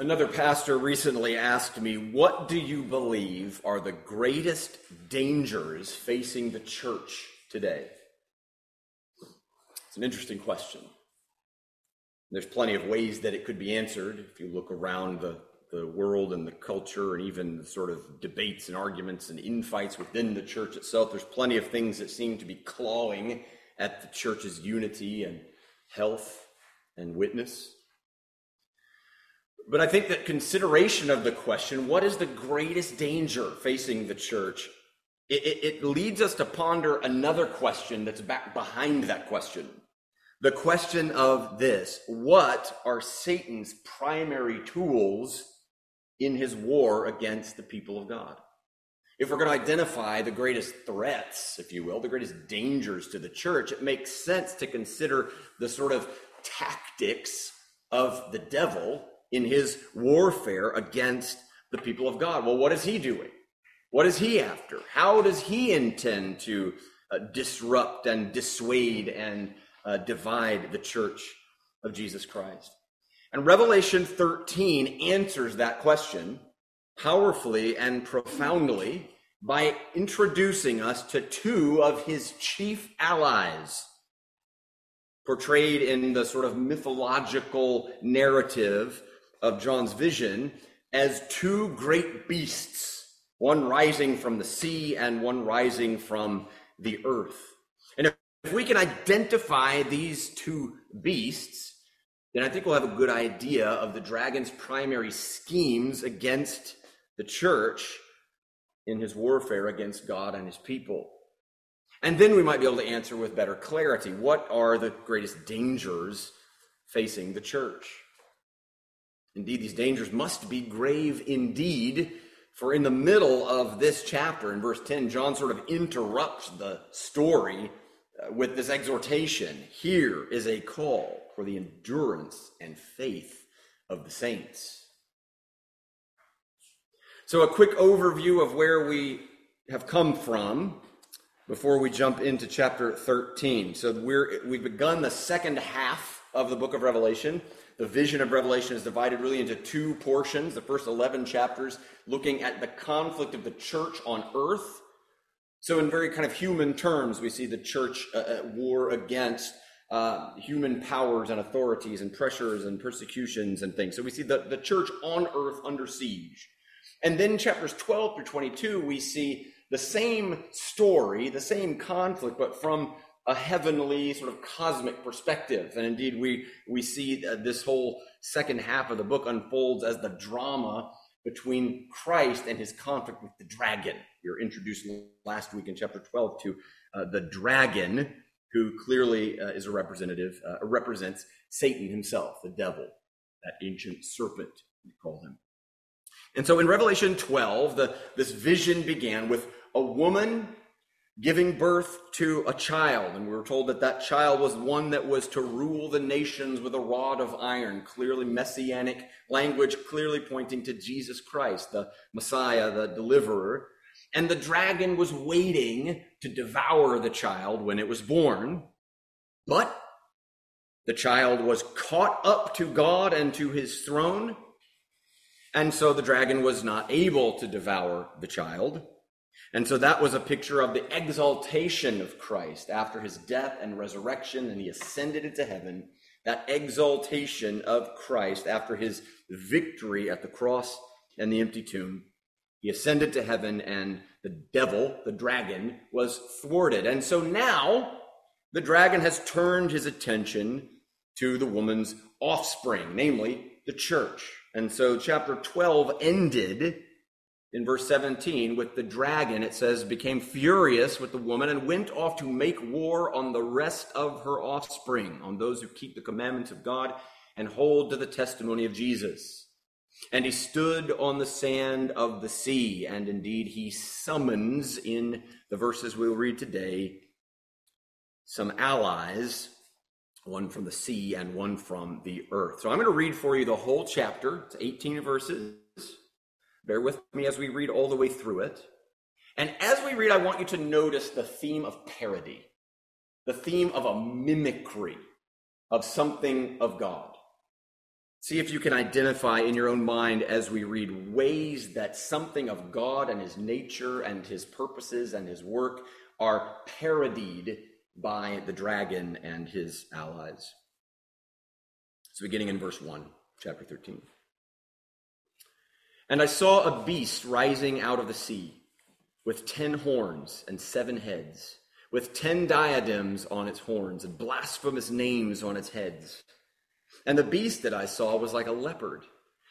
Another pastor recently asked me, What do you believe are the greatest dangers facing the church today? It's an interesting question. There's plenty of ways that it could be answered if you look around the, the world and the culture and even the sort of debates and arguments and infights within the church itself. There's plenty of things that seem to be clawing at the church's unity and health and witness. But I think that consideration of the question, what is the greatest danger facing the church, it, it, it leads us to ponder another question that's back behind that question. The question of this what are Satan's primary tools in his war against the people of God? If we're going to identify the greatest threats, if you will, the greatest dangers to the church, it makes sense to consider the sort of tactics of the devil in his warfare against the people of God. Well, what is he doing? What is he after? How does he intend to uh, disrupt and dissuade and uh, divide the church of Jesus Christ? And Revelation 13 answers that question powerfully and profoundly by introducing us to two of his chief allies portrayed in the sort of mythological narrative of John's vision as two great beasts, one rising from the sea and one rising from the earth. And if we can identify these two beasts, then I think we'll have a good idea of the dragon's primary schemes against the church in his warfare against God and his people. And then we might be able to answer with better clarity what are the greatest dangers facing the church? Indeed, these dangers must be grave indeed, for in the middle of this chapter, in verse 10, John sort of interrupts the story uh, with this exhortation Here is a call for the endurance and faith of the saints. So, a quick overview of where we have come from before we jump into chapter 13. So, we're, we've begun the second half of the book of Revelation the vision of Revelation is divided really into two portions. The first 11 chapters looking at the conflict of the church on earth. So, in very kind of human terms, we see the church uh, at war against uh, human powers and authorities and pressures and persecutions and things. So, we see the, the church on earth under siege. And then, chapters 12 through 22, we see the same story, the same conflict, but from a heavenly sort of cosmic perspective. And indeed, we, we see this whole second half of the book unfolds as the drama between Christ and his conflict with the dragon. We were introduced last week in chapter 12 to uh, the dragon, who clearly uh, is a representative, uh, represents Satan himself, the devil, that ancient serpent, we call him. And so in Revelation 12, the, this vision began with a woman giving birth to a child. And we were told that that child was one that was to rule the nations with a rod of iron. Clearly messianic language, clearly pointing to Jesus Christ, the Messiah, the deliverer. And the dragon was waiting to devour the child when it was born. But the child was caught up to God and to his throne. And so the dragon was not able to devour the child. And so that was a picture of the exaltation of Christ after his death and resurrection, and he ascended into heaven. That exaltation of Christ after his victory at the cross and the empty tomb. He ascended to heaven, and the devil, the dragon, was thwarted. And so now the dragon has turned his attention to the woman's offspring, namely the church. And so chapter 12 ended in verse 17 with the dragon it says became furious with the woman and went off to make war on the rest of her offspring on those who keep the commandments of god and hold to the testimony of jesus. And he stood on the sand of the sea and indeed he summons in the verses we'll read today some allies one from the sea and one from the earth. So i'm going to read for you the whole chapter. It's 18 verses Bear with me as we read all the way through it. And as we read, I want you to notice the theme of parody, the theme of a mimicry of something of God. See if you can identify in your own mind as we read ways that something of God and his nature and his purposes and his work are parodied by the dragon and his allies. So, beginning in verse 1, chapter 13. And I saw a beast rising out of the sea with ten horns and seven heads, with ten diadems on its horns and blasphemous names on its heads. And the beast that I saw was like a leopard.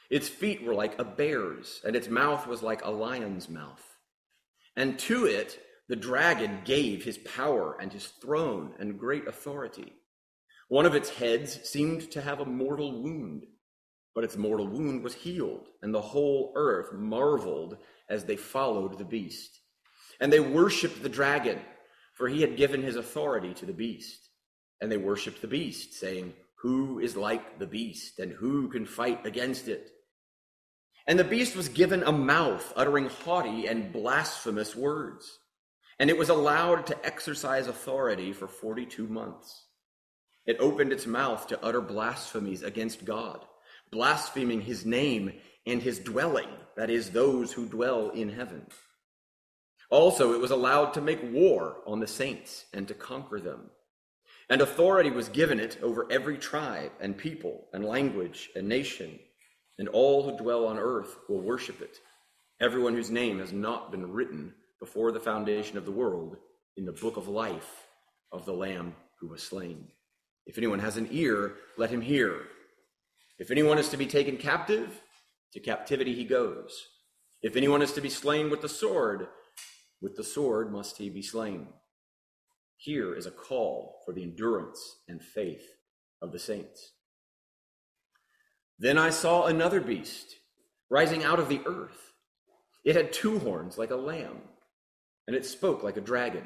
Its feet were like a bear's, and its mouth was like a lion's mouth. And to it the dragon gave his power and his throne and great authority. One of its heads seemed to have a mortal wound, but its mortal wound was healed, and the whole earth marveled as they followed the beast. And they worshiped the dragon, for he had given his authority to the beast. And they worshiped the beast, saying, Who is like the beast, and who can fight against it? And the beast was given a mouth uttering haughty and blasphemous words, and it was allowed to exercise authority for 42 months. It opened its mouth to utter blasphemies against God, blaspheming his name and his dwelling, that is, those who dwell in heaven. Also, it was allowed to make war on the saints and to conquer them. And authority was given it over every tribe and people and language and nation, and all who dwell on earth will worship it, everyone whose name has not been written before the foundation of the world in the book of life of the Lamb who was slain. If anyone has an ear, let him hear. If anyone is to be taken captive, to captivity he goes. If anyone is to be slain with the sword, with the sword must he be slain. Here is a call for the endurance and faith of the saints. Then I saw another beast rising out of the earth. It had two horns like a lamb, and it spoke like a dragon.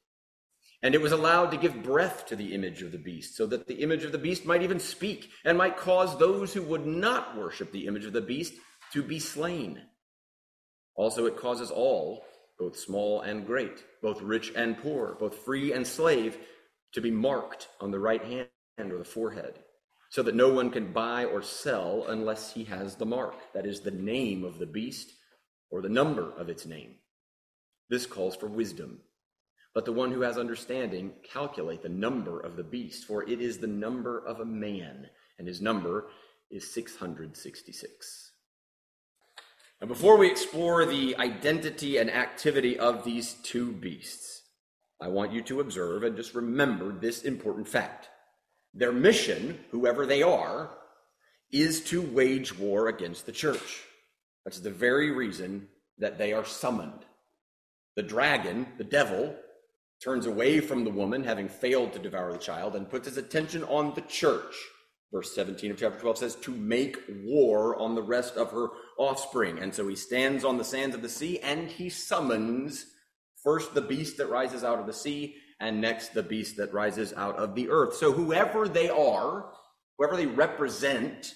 And it was allowed to give breath to the image of the beast, so that the image of the beast might even speak and might cause those who would not worship the image of the beast to be slain. Also, it causes all both small and great, both rich and poor, both free and slave, to be marked on the right hand or the forehead, so that no one can buy or sell unless he has the mark, that is, the name of the beast or the number of its name. This calls for wisdom. Let the one who has understanding calculate the number of the beast, for it is the number of a man, and his number is 666. And before we explore the identity and activity of these two beasts, I want you to observe and just remember this important fact. Their mission, whoever they are, is to wage war against the church. That's the very reason that they are summoned. The dragon, the devil, turns away from the woman, having failed to devour the child, and puts his attention on the church. Verse 17 of chapter 12 says, to make war on the rest of her offspring. And so he stands on the sands of the sea and he summons first the beast that rises out of the sea and next the beast that rises out of the earth. So whoever they are, whoever they represent,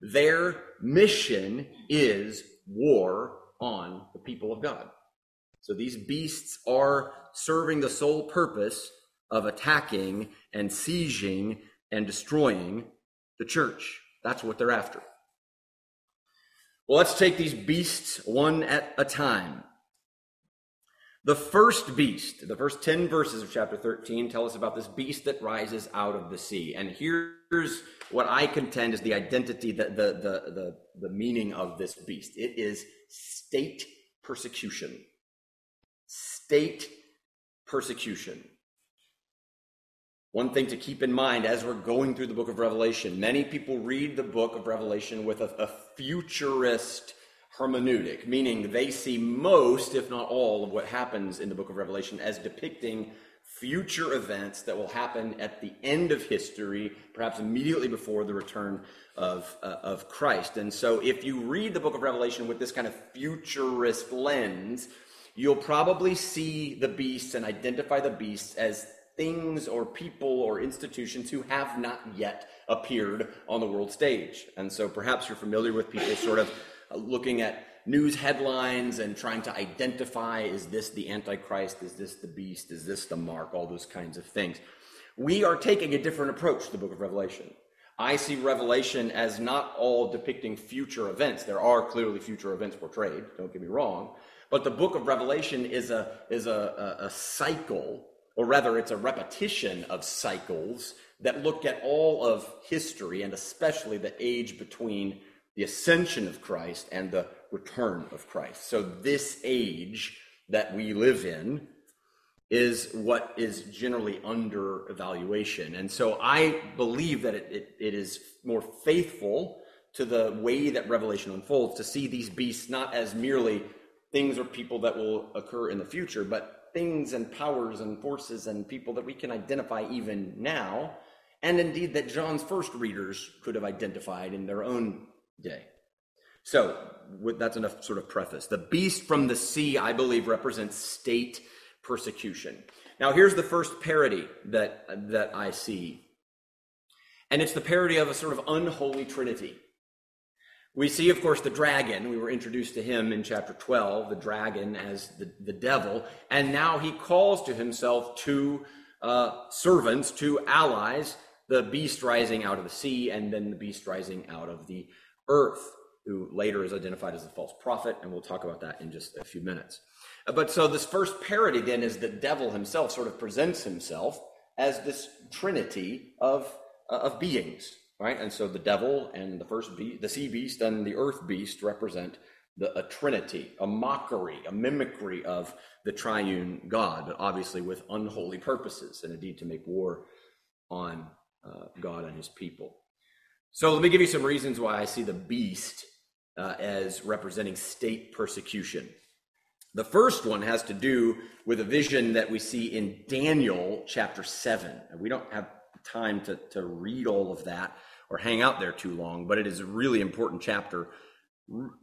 their mission is war on the people of God. So these beasts are serving the sole purpose of attacking and sieging and destroying the church. That's what they're after. Well, let's take these beasts one at a time. The first beast, the first 10 verses of chapter 13 tell us about this beast that rises out of the sea. And here's what I contend is the identity, the, the, the, the, the meaning of this beast it is state persecution. State persecution. One thing to keep in mind as we're going through the book of Revelation, many people read the book of Revelation with a, a futurist hermeneutic, meaning they see most, if not all, of what happens in the book of Revelation as depicting future events that will happen at the end of history, perhaps immediately before the return of, uh, of Christ. And so, if you read the book of Revelation with this kind of futurist lens, you'll probably see the beasts and identify the beasts as things or people or institutions who have not yet appeared on the world stage. And so, perhaps you're familiar with people sort of looking at news headlines and trying to identify is this the Antichrist? Is this the beast? Is this the mark? All those kinds of things. We are taking a different approach to the book of Revelation. I see Revelation as not all depicting future events. There are clearly future events portrayed, don't get me wrong. But the book of Revelation is a, is a, a, a cycle, or rather, it's a repetition of cycles that look at all of history and especially the age between the ascension of Christ and the return of Christ. So, this age that we live in is what is generally under evaluation. And so, I believe that it, it, it is more faithful to the way that Revelation unfolds to see these beasts not as merely things or people that will occur in the future, but things and powers and forces and people that we can identify even now, and indeed that John's first readers could have identified in their own day. So that's enough sort of preface. The beast from the sea, I believe, represents state persecution. Now, here's the first parody that, that I see. And it's the parody of a sort of unholy trinity. We see, of course, the dragon. We were introduced to him in chapter 12, the dragon as the, the devil. And now he calls to himself two uh, servants, two allies, the beast rising out of the sea, and then the beast rising out of the earth who later is identified as a false prophet, and we'll talk about that in just a few minutes. But so this first parody then is the devil himself sort of presents himself as this trinity of, uh, of beings, right? And so the devil and the first beast, the sea beast and the earth beast represent the, a trinity, a mockery, a mimicry of the triune God, but obviously with unholy purposes and indeed to make war on uh, God and his people. So let me give you some reasons why I see the beast uh, as representing state persecution. The first one has to do with a vision that we see in Daniel chapter 7. We don't have time to, to read all of that or hang out there too long, but it is a really important chapter.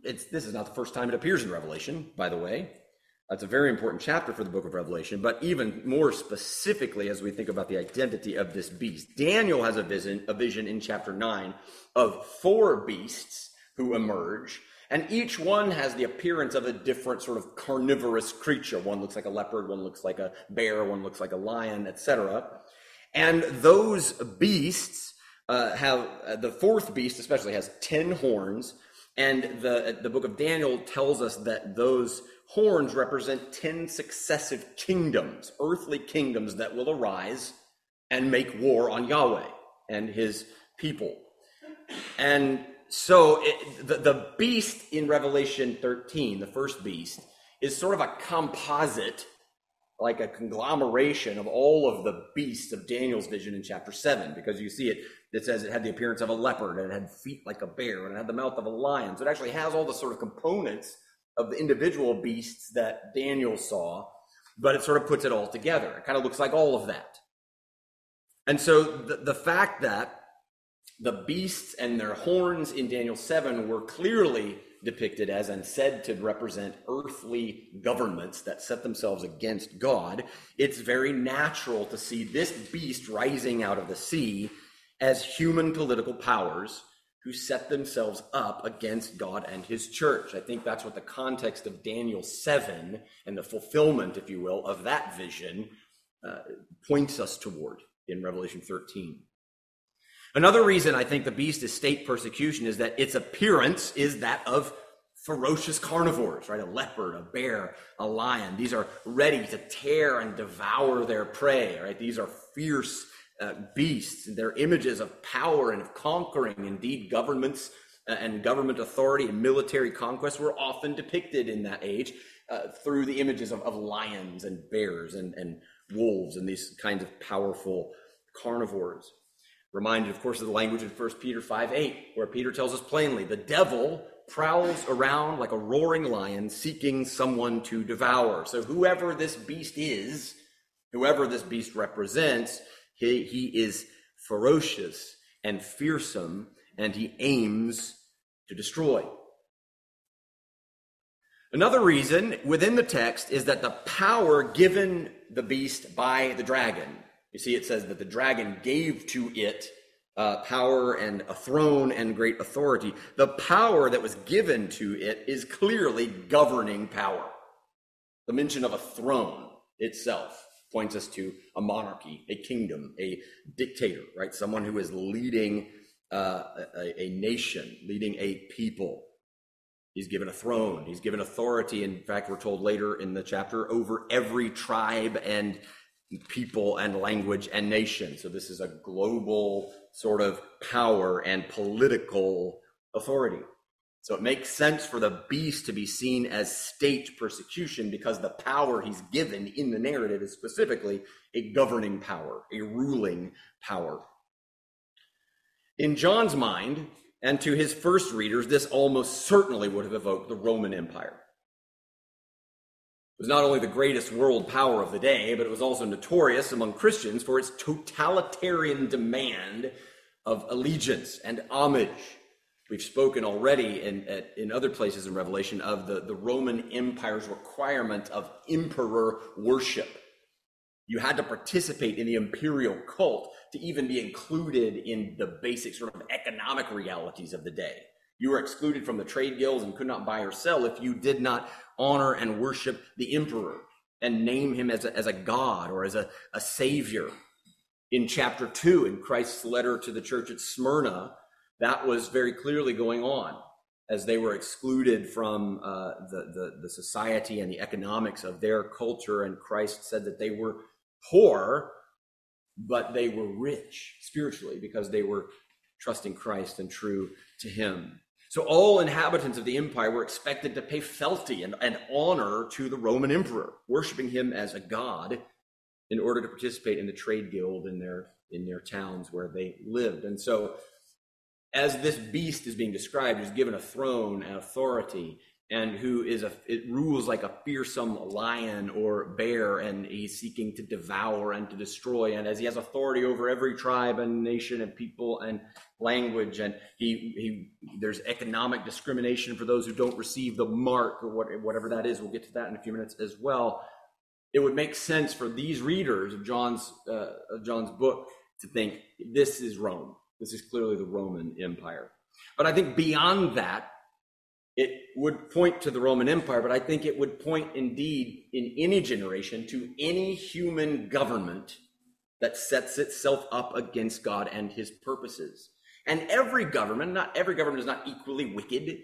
It's, this is not the first time it appears in Revelation, by the way. That's a very important chapter for the book of Revelation, but even more specifically as we think about the identity of this beast. Daniel has a vision, a vision in chapter 9 of four beasts who emerge. And each one has the appearance of a different sort of carnivorous creature. One looks like a leopard, one looks like a bear, one looks like a lion, etc. And those beasts uh, have uh, the fourth beast, especially, has ten horns. And the the book of Daniel tells us that those horns represent ten successive kingdoms, earthly kingdoms that will arise and make war on Yahweh and His people. And so it, the, the beast in Revelation 13, the first beast, is sort of a composite, like a conglomeration of all of the beasts of Daniel's vision in chapter 7, because you see it, it says it had the appearance of a leopard, and it had feet like a bear, and it had the mouth of a lion. So it actually has all the sort of components of the individual beasts that Daniel saw, but it sort of puts it all together. It kind of looks like all of that. And so the, the fact that the beasts and their horns in Daniel 7 were clearly depicted as and said to represent earthly governments that set themselves against God, it's very natural to see this beast rising out of the sea as human political powers who set themselves up against God and his church. I think that's what the context of Daniel 7 and the fulfillment, if you will, of that vision uh, points us toward in Revelation 13. Another reason I think the beast is state persecution is that its appearance is that of ferocious carnivores, right? A leopard, a bear, a lion. These are ready to tear and devour their prey, right? These are fierce uh, beasts. They're images of power and of conquering. Indeed, governments uh, and government authority and military conquest were often depicted in that age uh, through the images of, of lions and bears and, and wolves and these kinds of powerful carnivores. Reminded, of course, of the language in 1 Peter 5 8, where Peter tells us plainly the devil prowls around like a roaring lion seeking someone to devour. So, whoever this beast is, Whoever this beast represents, he, he is ferocious and fearsome, and he aims to destroy. Another reason within the text is that the power given the beast by the dragon, you see, it says that the dragon gave to it uh, power and a throne and great authority. The power that was given to it is clearly governing power. The mention of a throne itself points us to a monarchy, a kingdom, a dictator, right? Someone who is leading uh, a, a nation, leading a people. He's given a throne. He's given authority. In fact, we're told later in the chapter over every tribe and people and language and nation. So this is a global sort of power and political authority. So it makes sense for the beast to be seen as state persecution because the power he's given in the narrative is specifically a governing power, a ruling power. In John's mind, and to his first readers, this almost certainly would have evoked the Roman Empire. Was not only the greatest world power of the day, but it was also notorious among Christians for its totalitarian demand of allegiance and homage We've spoken already in, in other places in Revelation of the, the Roman Empire's requirement of emperor worship. You had to participate in the imperial cult to even be included in the basic sort of economic realities of the day. You were excluded from the trade guilds and could not buy or sell if you did not honor and worship the emperor and name him as a, as a god or as a, a savior. In chapter 2, in Christ's letter to the church at Smyrna, that was very clearly going on as they were excluded from uh, the, the, the society and the economics of their culture. And Christ said that they were poor, but they were rich spiritually because they were trusting Christ and true to Him. So all inhabitants of the empire were expected to pay fealty and, and honor to the Roman emperor, worshiping him as a god in order to participate in the trade guild in their in their towns where they lived. And so as this beast is being described, who's given a throne and authority, and who is a it rules like a fearsome lion or bear, and he's seeking to devour and to destroy. And as he has authority over every tribe and nation and people and language, and he he there's economic discrimination for those who don't receive the mark or what, whatever that is. We'll get to that in a few minutes as well. It would make sense for these readers of John's uh, of John's book to think this is Rome this is clearly the Roman Empire. But I think beyond that, it would point to the Roman Empire, but I think it would point indeed in any generation to any human government that sets itself up against God and his purposes. And every government, not every government is not equally wicked,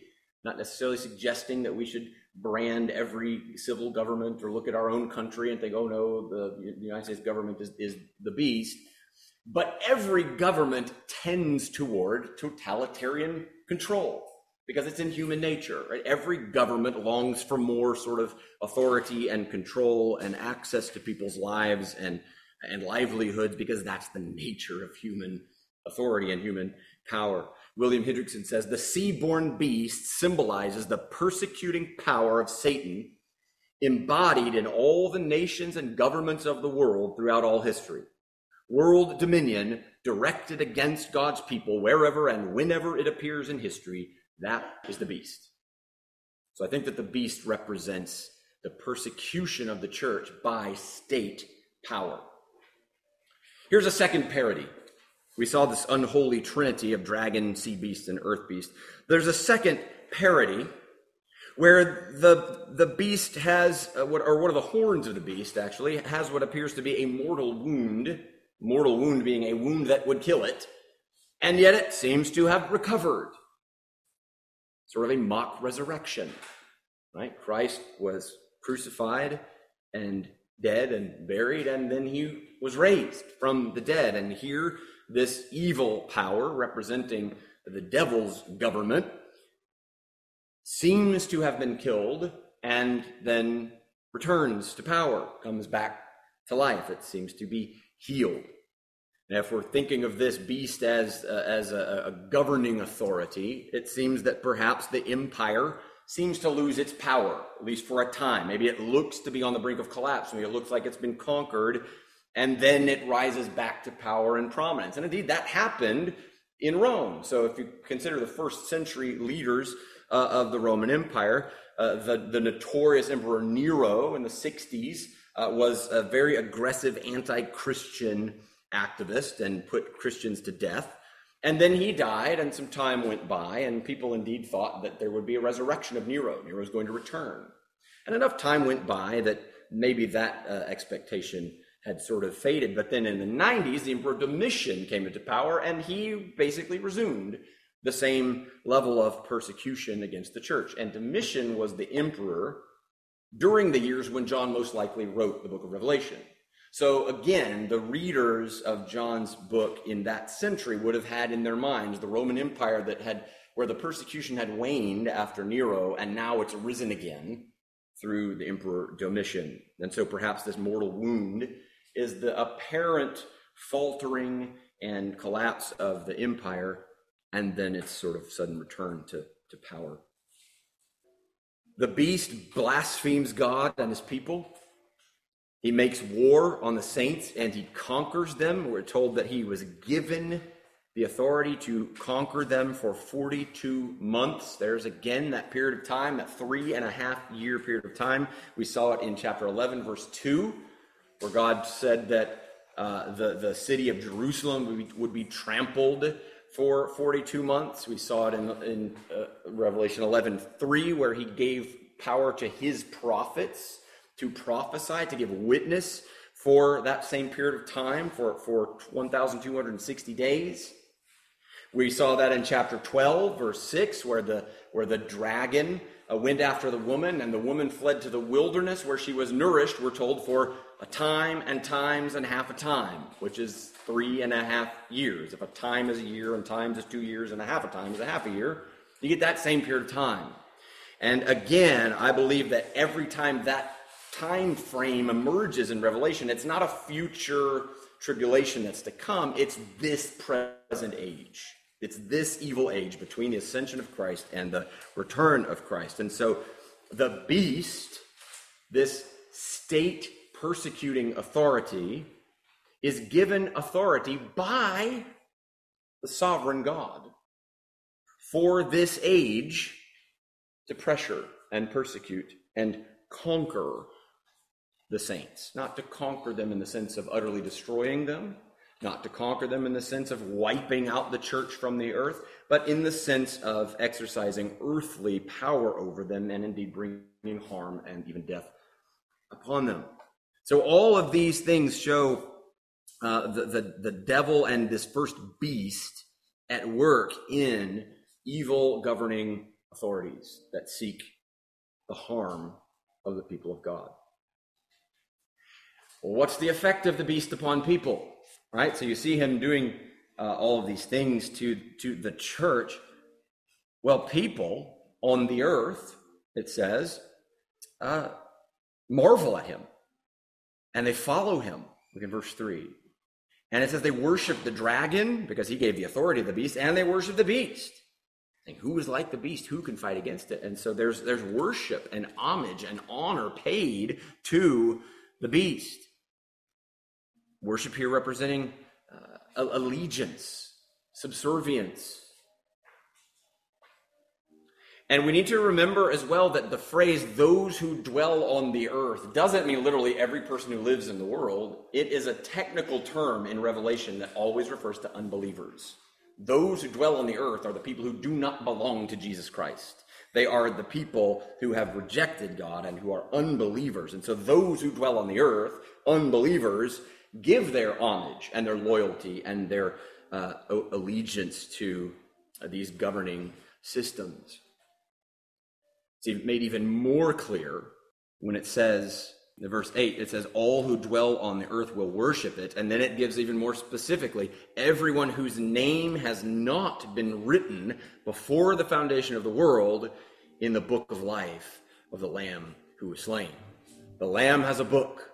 not necessarily suggesting that we should brand every civil government or look at our own country and think, oh no, the United States government is, is the beast. But every government tends toward totalitarian control because it's in human nature. Right? Every government longs for more sort of authority and control and access to people's lives and, and livelihoods because that's the nature of human authority and human power. William Hendriksen says the sea-born beast symbolizes the persecuting power of Satan embodied in all the nations and governments of the world throughout all history world dominion directed against God's people wherever and whenever it appears in history, that is the beast. So I think that the beast represents the persecution of the church by state power. Here's a second parody. We saw this unholy trinity of dragon, sea beast, and earth beast. There's a second parody where the the beast has uh, what or one of the horns of the beast actually has what appears to be a mortal wound mortal wound being a wound that would kill it, and yet it seems to have recovered. Sort of a mock resurrection, right? Christ was crucified and dead and buried, and then he was raised from the dead. And here, this evil power representing the devil's government seems to have been killed and then returns to power, comes back to life. It seems to be healed. Now, if we're thinking of this beast as, uh, as a, a, governing authority, it seems that perhaps the empire seems to lose its power, at least for a time. Maybe it looks to be on the brink of collapse. Maybe it looks like it's been conquered, and then it rises back to power and prominence. And indeed, that happened in Rome. So if you consider the first century leaders uh, of the Roman Empire, uh, the, the notorious Emperor Nero in the 60s uh, was a very aggressive anti Christian activist and put Christians to death. And then he died, and some time went by, and people indeed thought that there would be a resurrection of Nero. Nero was going to return. And enough time went by that maybe that uh, expectation had sort of faded. But then in the 90s, the Emperor Domitian came into power, and he basically resumed the same level of persecution against the church. And Domitian was the emperor during the years when John most likely wrote the book of Revelation. So again, the readers of John's book in that century would have had in their minds the Roman Empire that had where the persecution had waned after Nero and now it's risen again through the emperor Domitian. And so perhaps this mortal wound is the apparent faltering and collapse of the empire and then its sort of sudden return to, to power. The beast blasphemes God and his people. He makes war on the saints and he conquers them. We're told that he was given the authority to conquer them for 42 months. There's again that period of time, that three and a half year period of time. We saw it in chapter 11, verse 2, where God said that uh, the, the city of Jerusalem would be, would be trampled for 42 months. We saw it in, in uh, Revelation 11 3, where he gave power to his prophets to prophesy, to give witness for that same period of time, for, for 1,260 days. We saw that in chapter 12, verse 6, where the, where the dragon uh, went after the woman, and the woman fled to the wilderness where she was nourished, we're told, for a time and times and half a time, which is three and a half years. If a time is a year and times is two years and a half a time is a half a year, you get that same period of time. And again, I believe that every time that time frame emerges in Revelation, it's not a future tribulation that's to come, it's this present age. It's this evil age between the ascension of Christ and the return of Christ. And so the beast, this state persecuting authority, is given authority by the sovereign God for this age to pressure and persecute and conquer the saints. Not to conquer them in the sense of utterly destroying them, not to conquer them in the sense of wiping out the church from the earth, but in the sense of exercising earthly power over them and indeed bringing harm and even death upon them. So all of these things show uh, the, the, the devil and this first beast at work in evil governing authorities that seek the harm of the people of God. What's the effect of the beast upon people? Right? So you see him doing uh, all of these things to, to the church. Well, people on the earth, it says, uh, marvel at him and they follow him. Look at verse 3. And it says they worship the dragon because he gave the authority of the beast, and they worship the beast. And who is like the beast? Who can fight against it? And so there's there's worship and homage and honor paid to the beast. Worship here representing uh, allegiance, subservience, and we need to remember as well that the phrase those who dwell on the earth doesn't mean literally every person who lives in the world. It is a technical term in Revelation that always refers to unbelievers. Those who dwell on the earth are the people who do not belong to Jesus Christ. They are the people who have rejected God and who are unbelievers. And so those who dwell on the earth, unbelievers, give their homage and their loyalty and their uh, allegiance to these governing systems. It's made even more clear when it says, in verse 8, it says, All who dwell on the earth will worship it. And then it gives even more specifically, everyone whose name has not been written before the foundation of the world in the book of life of the Lamb who was slain. The Lamb has a book,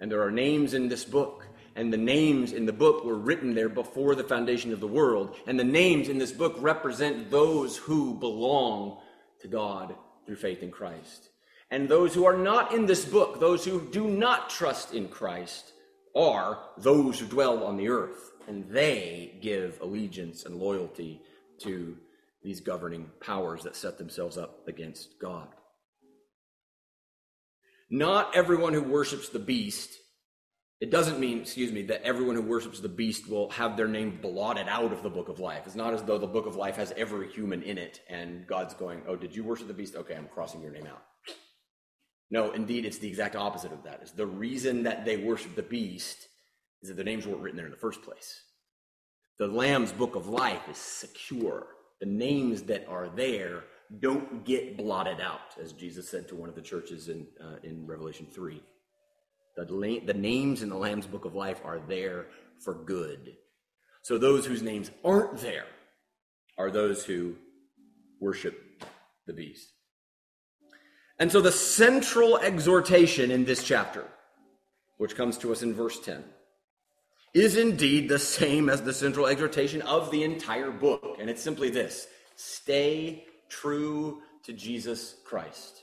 and there are names in this book. And the names in the book were written there before the foundation of the world. And the names in this book represent those who belong to God through faith in Christ. And those who are not in this book, those who do not trust in Christ, are those who dwell on the earth, and they give allegiance and loyalty to these governing powers that set themselves up against God. Not everyone who worships the beast, it doesn't mean, excuse me, that everyone who worships the beast will have their name blotted out of the book of life. It's not as though the book of life has every human in it and God's going, oh, did you worship the beast? Okay, I'm crossing your name out. No, indeed, it's the exact opposite of that. Is the reason that they worship the beast is that their names weren't written there in the first place. The Lamb's book of life is secure. The names that are there don't get blotted out, as Jesus said to one of the churches in, uh, in Revelation 3. The, the names in the Lamb's book of life are there for good. So those whose names aren't there are those who worship the beast. And so the central exhortation in this chapter, which comes to us in verse 10, is indeed the same as the central exhortation of the entire book. And it's simply this stay true to Jesus Christ,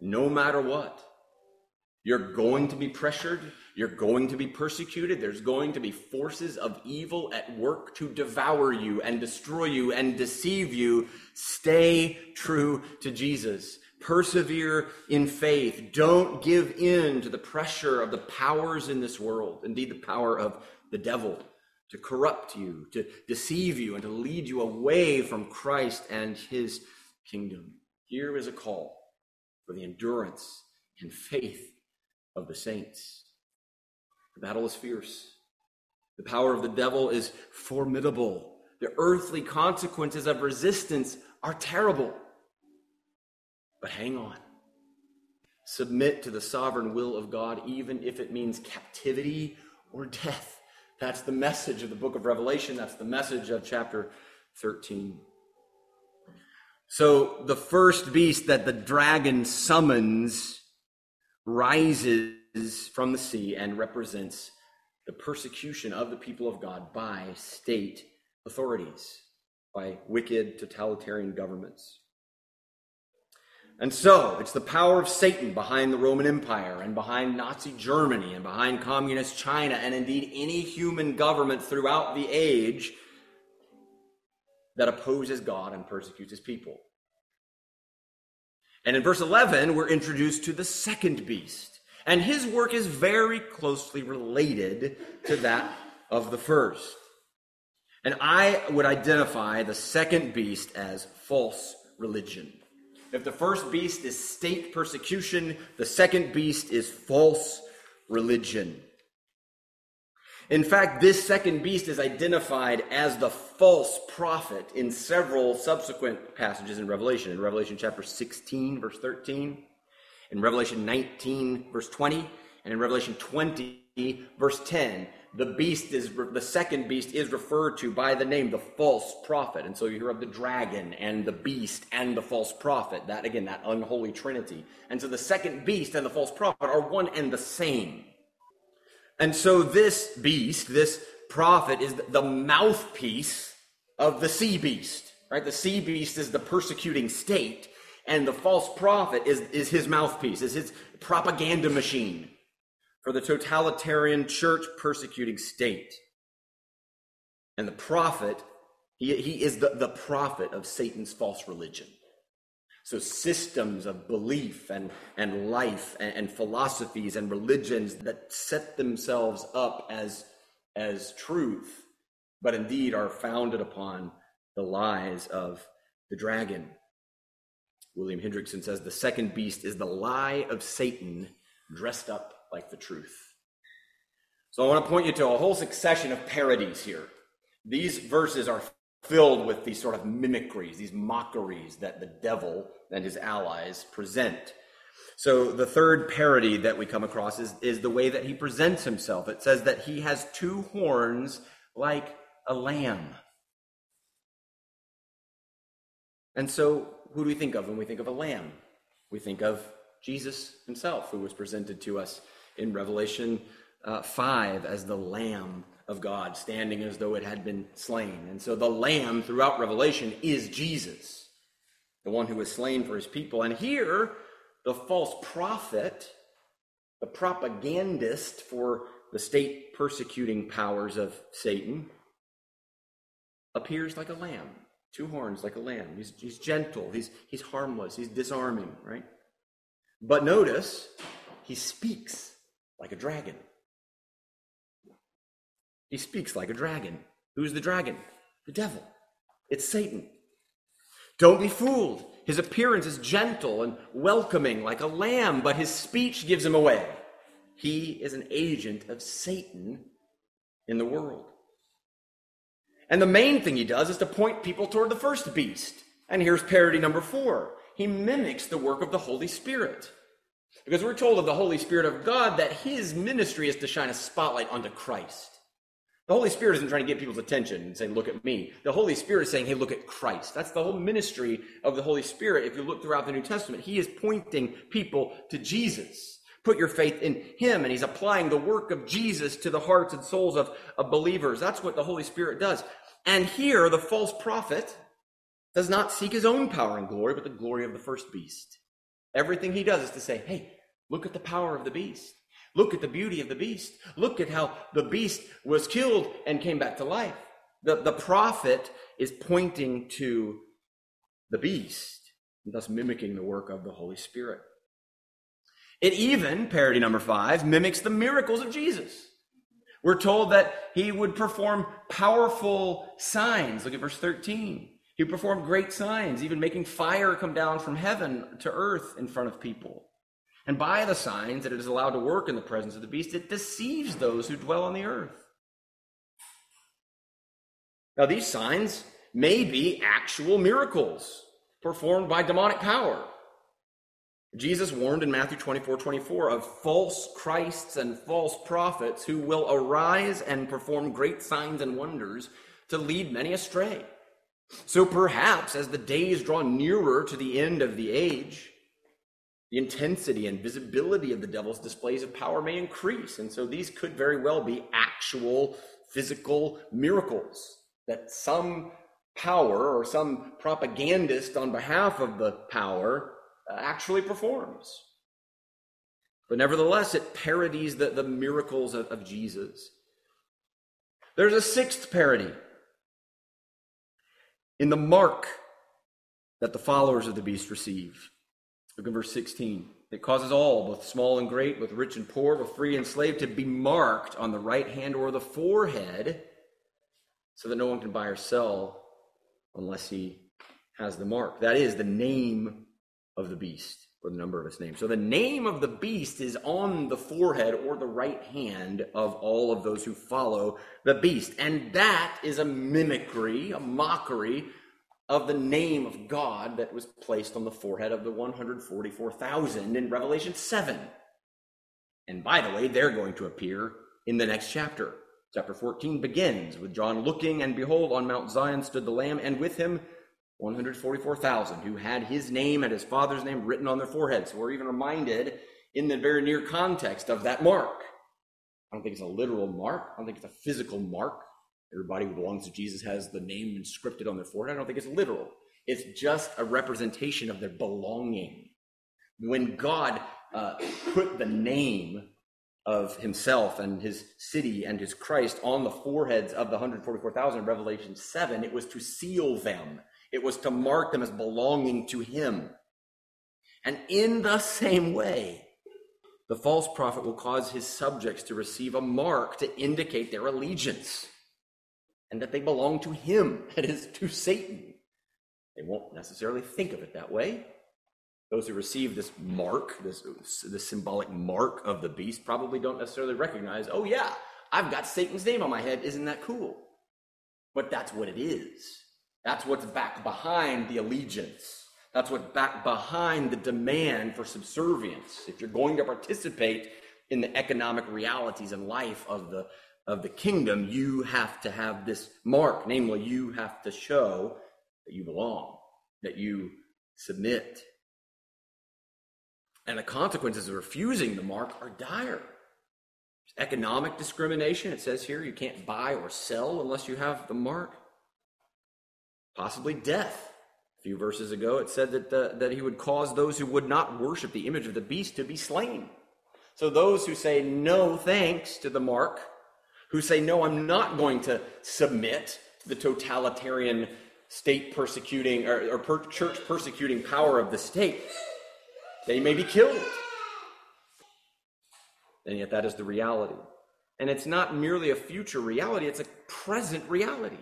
no matter what. You're going to be pressured. You're going to be persecuted. There's going to be forces of evil at work to devour you and destroy you and deceive you. Stay true to Jesus. Persevere in faith. Don't give in to the pressure of the powers in this world, indeed, the power of the devil to corrupt you, to deceive you, and to lead you away from Christ and his kingdom. Here is a call for the endurance and faith of the saints. The battle is fierce. The power of the devil is formidable. The earthly consequences of resistance are terrible. But hang on. Submit to the sovereign will of God, even if it means captivity or death. That's the message of the book of Revelation. That's the message of chapter 13. So the first beast that the dragon summons rises from the sea and represents the persecution of the people of God by state authorities, by wicked totalitarian governments. And so, it's the power of Satan behind the Roman Empire and behind Nazi Germany and behind communist China and indeed any human government throughout the age that opposes God and persecutes his people. And in verse 11, we're introduced to the second beast. And his work is very closely related to that of the first. And I would identify the second beast as false religion. If the first beast is state persecution, the second beast is false religion. In fact, this second beast is identified as the false prophet in several subsequent passages in Revelation. In Revelation chapter 16, verse 13, in Revelation 19, verse 20, and in Revelation 20, verse 10 the beast is the second beast is referred to by the name the false prophet. And so you hear of the dragon and the beast and the false prophet that again that unholy trinity. And so the second beast and the false prophet are one and the same. And so this beast this prophet is the mouthpiece of the sea beast right? The sea beast is the persecuting state and the false prophet is, is his mouthpiece is his propaganda machine for the totalitarian church persecuting state. And the prophet, he, he is the, the prophet of Satan's false religion. So, systems of belief and, and life and, and philosophies and religions that set themselves up as, as truth, but indeed are founded upon the lies of the dragon. William Hendriksen says the second beast is the lie of Satan dressed up like the truth. So I want to point you to a whole succession of parodies here. These verses are filled with these sort of mimicries, these mockeries that the devil and his allies present. So the third parody that we come across is, is the way that he presents himself. It says that he has two horns like a lamb. And so who do we think of when we think of a lamb? We think of Jesus himself, who was presented to us in Revelation uh, 5 as the Lamb of God, standing as though it had been slain. And so the Lamb throughout Revelation is Jesus. the one who was slain for his people. And here, the false prophet, the propagandist for the state persecuting powers of Satan, appears like a lamb, two horns like a lamb. He's, he's gentle, he's, he's harmless, he's disarming, right? But notice, he speaks like a dragon. He speaks like a dragon. Who's the dragon? The devil. It's Satan. Don't be fooled. His appearance is gentle and welcoming like a lamb, but his speech gives him away. He is an agent of Satan in the world. And the main thing he does is to point people toward the first beast. And here's parody number four he mimics the work of the Holy Spirit. Because we're told of the Holy Spirit of God that his ministry is to shine a spotlight onto Christ. The Holy Spirit isn't trying to get people's attention and saying, look at me. The Holy Spirit is saying, hey, look at Christ. That's the whole ministry of the Holy Spirit. If you look throughout the New Testament, he is pointing people to Jesus. Put your faith in him, and he's applying the work of Jesus to the hearts and souls of, of believers. That's what the Holy Spirit does. And here, the false prophet does not seek his own power and glory, but the glory of the first beast. Everything he does is to say, hey, look at the power of the beast. Look at the beauty of the beast. Look at how the beast was killed and came back to life. The, the prophet is pointing to the beast, thus mimicking the work of the Holy Spirit. It even, parody number five, mimics the miracles of Jesus. We're told that he would perform powerful signs. Look at verse 13. He performed great signs, even making fire come down from heaven to earth in front of people. And by the signs that it is allowed to work in the presence of the beast, it deceives those who dwell on the earth. Now, these signs may be actual miracles performed by demonic power. Jesus warned in Matthew 24 24 of false Christs and false prophets who will arise and perform great signs and wonders to lead many astray. So perhaps as the days draw nearer to the end of the age, the intensity and visibility of the devil's displays of power may increase. And so these could very well be actual physical miracles that some power or some propagandist on behalf of the power uh, actually performs. But nevertheless, it parodies the, the miracles of, of Jesus. There's a sixth parody in the mark that the followers of the beast receive. Look at verse 16. It causes all, both small and great, both rich and poor, both free and slave, to be marked on the right hand or the forehead, so that no one can buy or sell unless he has the mark. That is the name of the beast, or the number of its name. So the name of the beast is on the forehead or the right hand of all of those who follow the beast. And that is a mimicry, a mockery of the name of God that was placed on the forehead of the 144,000 in Revelation 7. And by the way, they're going to appear in the next chapter. Chapter 14 begins with John looking, and behold, on Mount Zion stood the Lamb, and with him 144,000 who had his name and his father's name written on their foreheads. So we're even reminded in the very near context of that mark. I don't think it's a literal mark, I don't think it's a physical mark. Everybody who belongs to Jesus has the name inscripted on their forehead. I don't think it's literal. It's just a representation of their belonging. When God uh, put the name of himself and his city and his Christ on the foreheads of the 144,000 in Revelation 7, it was to seal them. It was to mark them as belonging to him. And in the same way, the false prophet will cause his subjects to receive a mark to indicate their allegiance and that they belong to him, that is, to Satan. They won't necessarily think of it that way. Those who receive this mark, this, this symbolic mark of the beast, probably don't necessarily recognize, oh, yeah, I've got Satan's name on my head. Isn't that cool? But that's what it is. That's what's back behind the allegiance. That's what's back behind the demand for subservience. If you're going to participate in the economic realities and life of the of the kingdom, you have to have this mark. Namely, you have to show that you belong, that you submit. And the consequences of refusing the mark are dire. Economic discrimination, it says here, you can't buy or sell unless you have the mark. Possibly death, A few verses ago, it said that, the, that he would cause those who would not worship the image of the beast to be slain. So those who say no thanks to the mark, who say no, I'm not going to submit to the totalitarian state persecuting or, or per, church persecuting power of the state, they may be killed. And yet, that is the reality. And it's not merely a future reality, it's a present reality.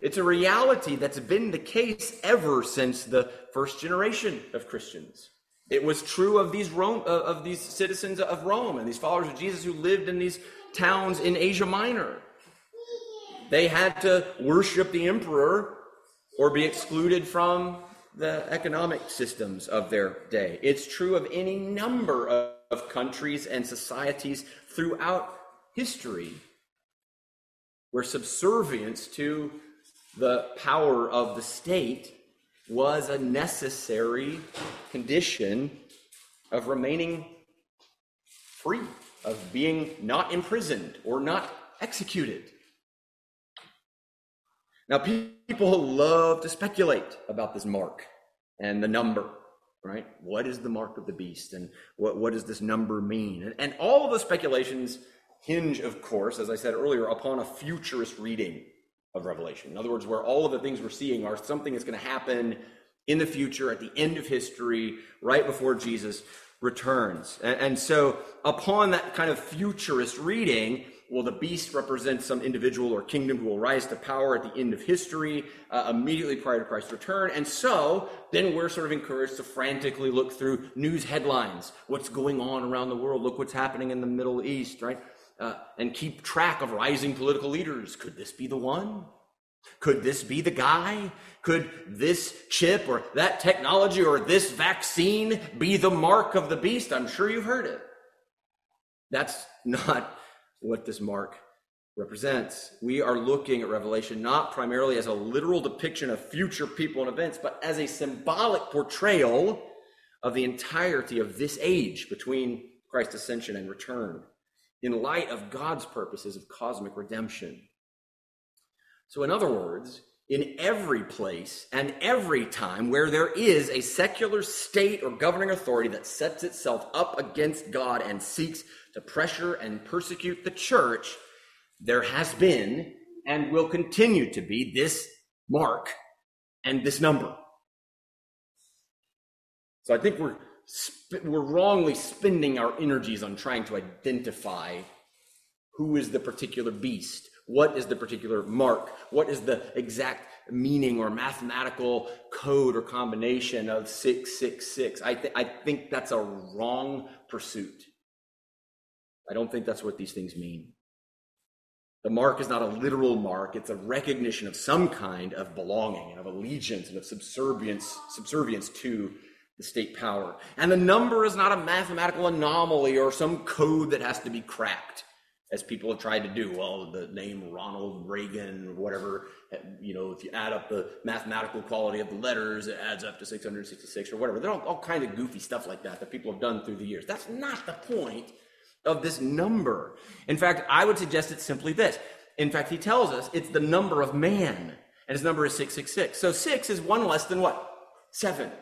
It's a reality that's been the case ever since the first generation of Christians. It was true of these Rome, uh, of these citizens of Rome and these followers of Jesus who lived in these towns in Asia Minor. They had to worship the emperor or be excluded from the economic systems of their day. It's true of any number of, of countries and societies throughout history where subservience to the power of the state was a necessary condition of remaining free, of being not imprisoned or not executed. Now, people love to speculate about this mark and the number, right? What is the mark of the beast and what, what does this number mean? And, and all of the speculations hinge, of course, as I said earlier, upon a futurist reading of Revelation. In other words, where all of the things we're seeing are something that's going to happen in the future, at the end of history, right before Jesus returns. And, and so, upon that kind of futurist reading, well, the beast represents some individual or kingdom who will rise to power at the end of history, uh, immediately prior to Christ's return. And so then we're sort of encouraged to frantically look through news headlines. What's going on around the world? Look what's happening in the Middle East, right? Uh, and keep track of rising political leaders. Could this be the one? Could this be the guy? Could this chip or that technology or this vaccine be the mark of the beast? I'm sure you've heard it. That's not what this mark represents. We are looking at Revelation not primarily as a literal depiction of future people and events, but as a symbolic portrayal of the entirety of this age between Christ's ascension and return in light of God's purposes of cosmic redemption. So, in other words, in every place and every time where there is a secular state or governing authority that sets itself up against God and seeks to pressure and persecute the church, there has been and will continue to be this mark and this number. So I think we're we're wrongly spending our energies on trying to identify who is the particular beast, what is the particular mark, what is the exact meaning or mathematical code or combination of 666. I, th- I think that's a wrong pursuit. I don't think that's what these things mean. The mark is not a literal mark, it's a recognition of some kind of belonging and of allegiance and of subservience, subservience to the state power. And the number is not a mathematical anomaly or some code that has to be cracked, as people have tried to do. Well, the name Ronald Reagan or whatever, you know, if you add up the mathematical quality of the letters, it adds up to 666 or whatever. There are all, kinds of goofy stuff like that that people have done through the years. That's not the point of this number. In fact, I would suggest it's simply this. In fact, he tells us it's the number of man, and his number is 666. So six is one less than what? Seven.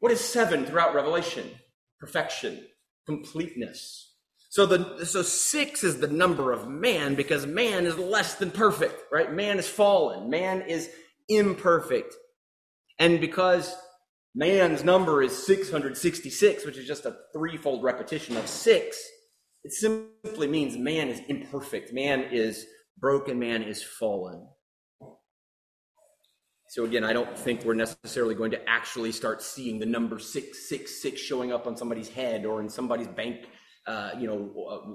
What is seven throughout Revelation? Perfection, completeness. So the so six is the number of man because man is less than perfect, right? Man is fallen. Man is imperfect. And because man's number is 666, which is just a threefold repetition of six, it simply means man is imperfect, man is broken, man is fallen. So again, I don't think we're necessarily going to actually start seeing the number 666 showing up on somebody's head or in somebody's bank uh, you know,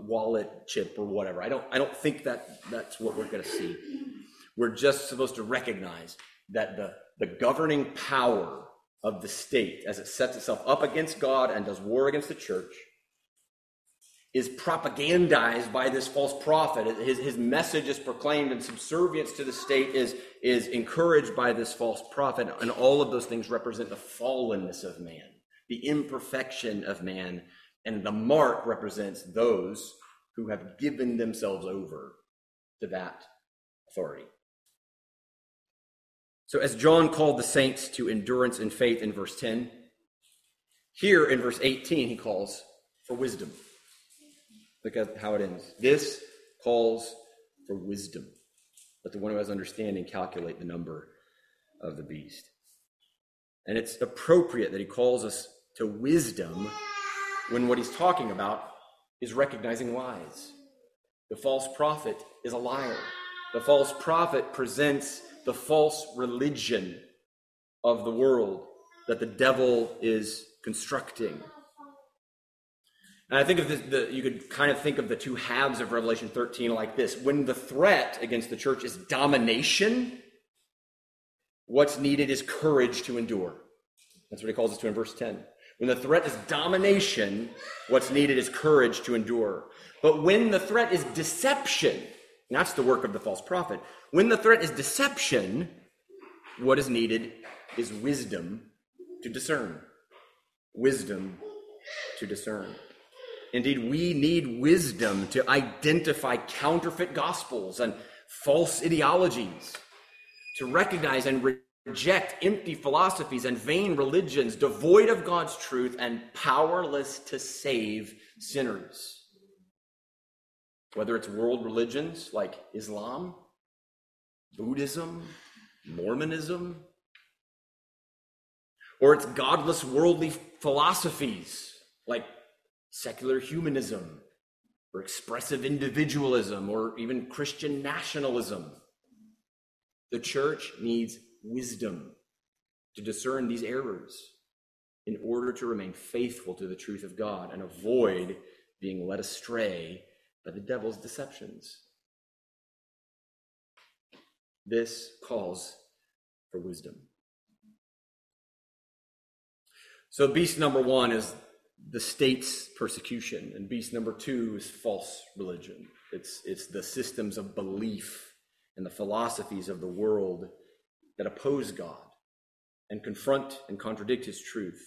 wallet chip or whatever. I don't I don't think that that's what we're going to see. We're just supposed to recognize that the the governing power of the state as it sets itself up against God and does war against the church is propagandized by this false prophet. His, his message is proclaimed, and subservience to the state is, is encouraged by this false prophet. And all of those things represent the fallenness of man, the imperfection of man. And the mark represents those who have given themselves over to that authority. So, as John called the saints to endurance and faith in verse 10, here in verse 18, he calls for wisdom. Look at how it ends. This calls for wisdom. Let the one who has understanding calculate the number of the beast. And it's appropriate that he calls us to wisdom when what he's talking about is recognizing lies. The false prophet is a liar. The false prophet presents the false religion of the world that the devil is constructing. And I think of the, the, you could kind of think of the two halves of Revelation 13 like this. When the threat against the church is domination, what's needed is courage to endure. That's what he calls us to in verse 10. When the threat is domination, what's needed is courage to endure. But when the threat is deception, that's the work of the false prophet. When the threat is deception, what is needed is wisdom to discern. Wisdom to discern. Indeed, we need wisdom to identify counterfeit gospels and false ideologies, to recognize and reject empty philosophies and vain religions devoid of God's truth and powerless to save sinners. Whether it's world religions like Islam, Buddhism, Mormonism, or it's godless worldly philosophies like secular humanism or expressive individualism or even Christian nationalism. The church needs wisdom to discern these errors in order to remain faithful to the truth of God and avoid being led astray by the devil's deceptions. This calls for wisdom. So, beast number one is the state's persecution, and beast number two is false religion. It's, it's the systems of belief and the philosophies of the world that oppose God and confront and contradict his truth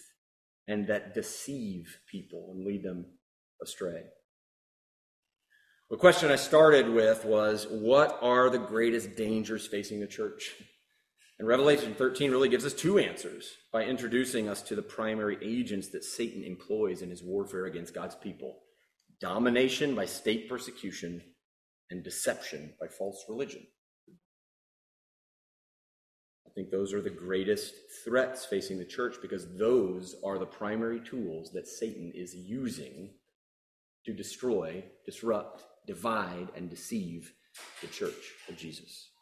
and that deceive people and lead them astray. The question I started with was what are the greatest dangers facing the church? And Revelation 13 really gives us two answers by introducing us to the primary agents that Satan employs in his warfare against God's people domination by state persecution and deception by false religion. I think those are the greatest threats facing the church because those are the primary tools that Satan is using to destroy, disrupt, divide, and deceive the church of Jesus.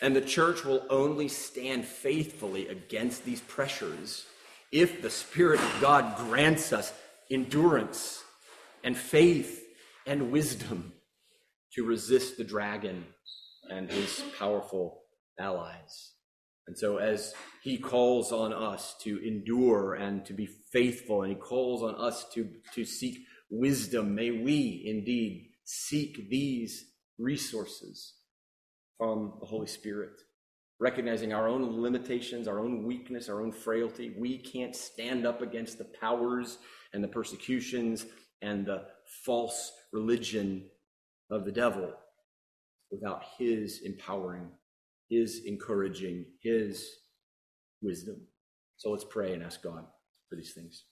And the church will only stand faithfully against these pressures if the Spirit of God grants us endurance and faith and wisdom to resist the dragon and his powerful allies. And so, as he calls on us to endure and to be faithful, and he calls on us to, to seek wisdom, may we indeed seek these resources from the Holy Spirit, recognizing our own limitations, our own weakness, our own frailty. We can't stand up against the powers and the persecutions and the false religion of the devil without his empowering, his encouraging, his wisdom. So let's pray and ask God for these things.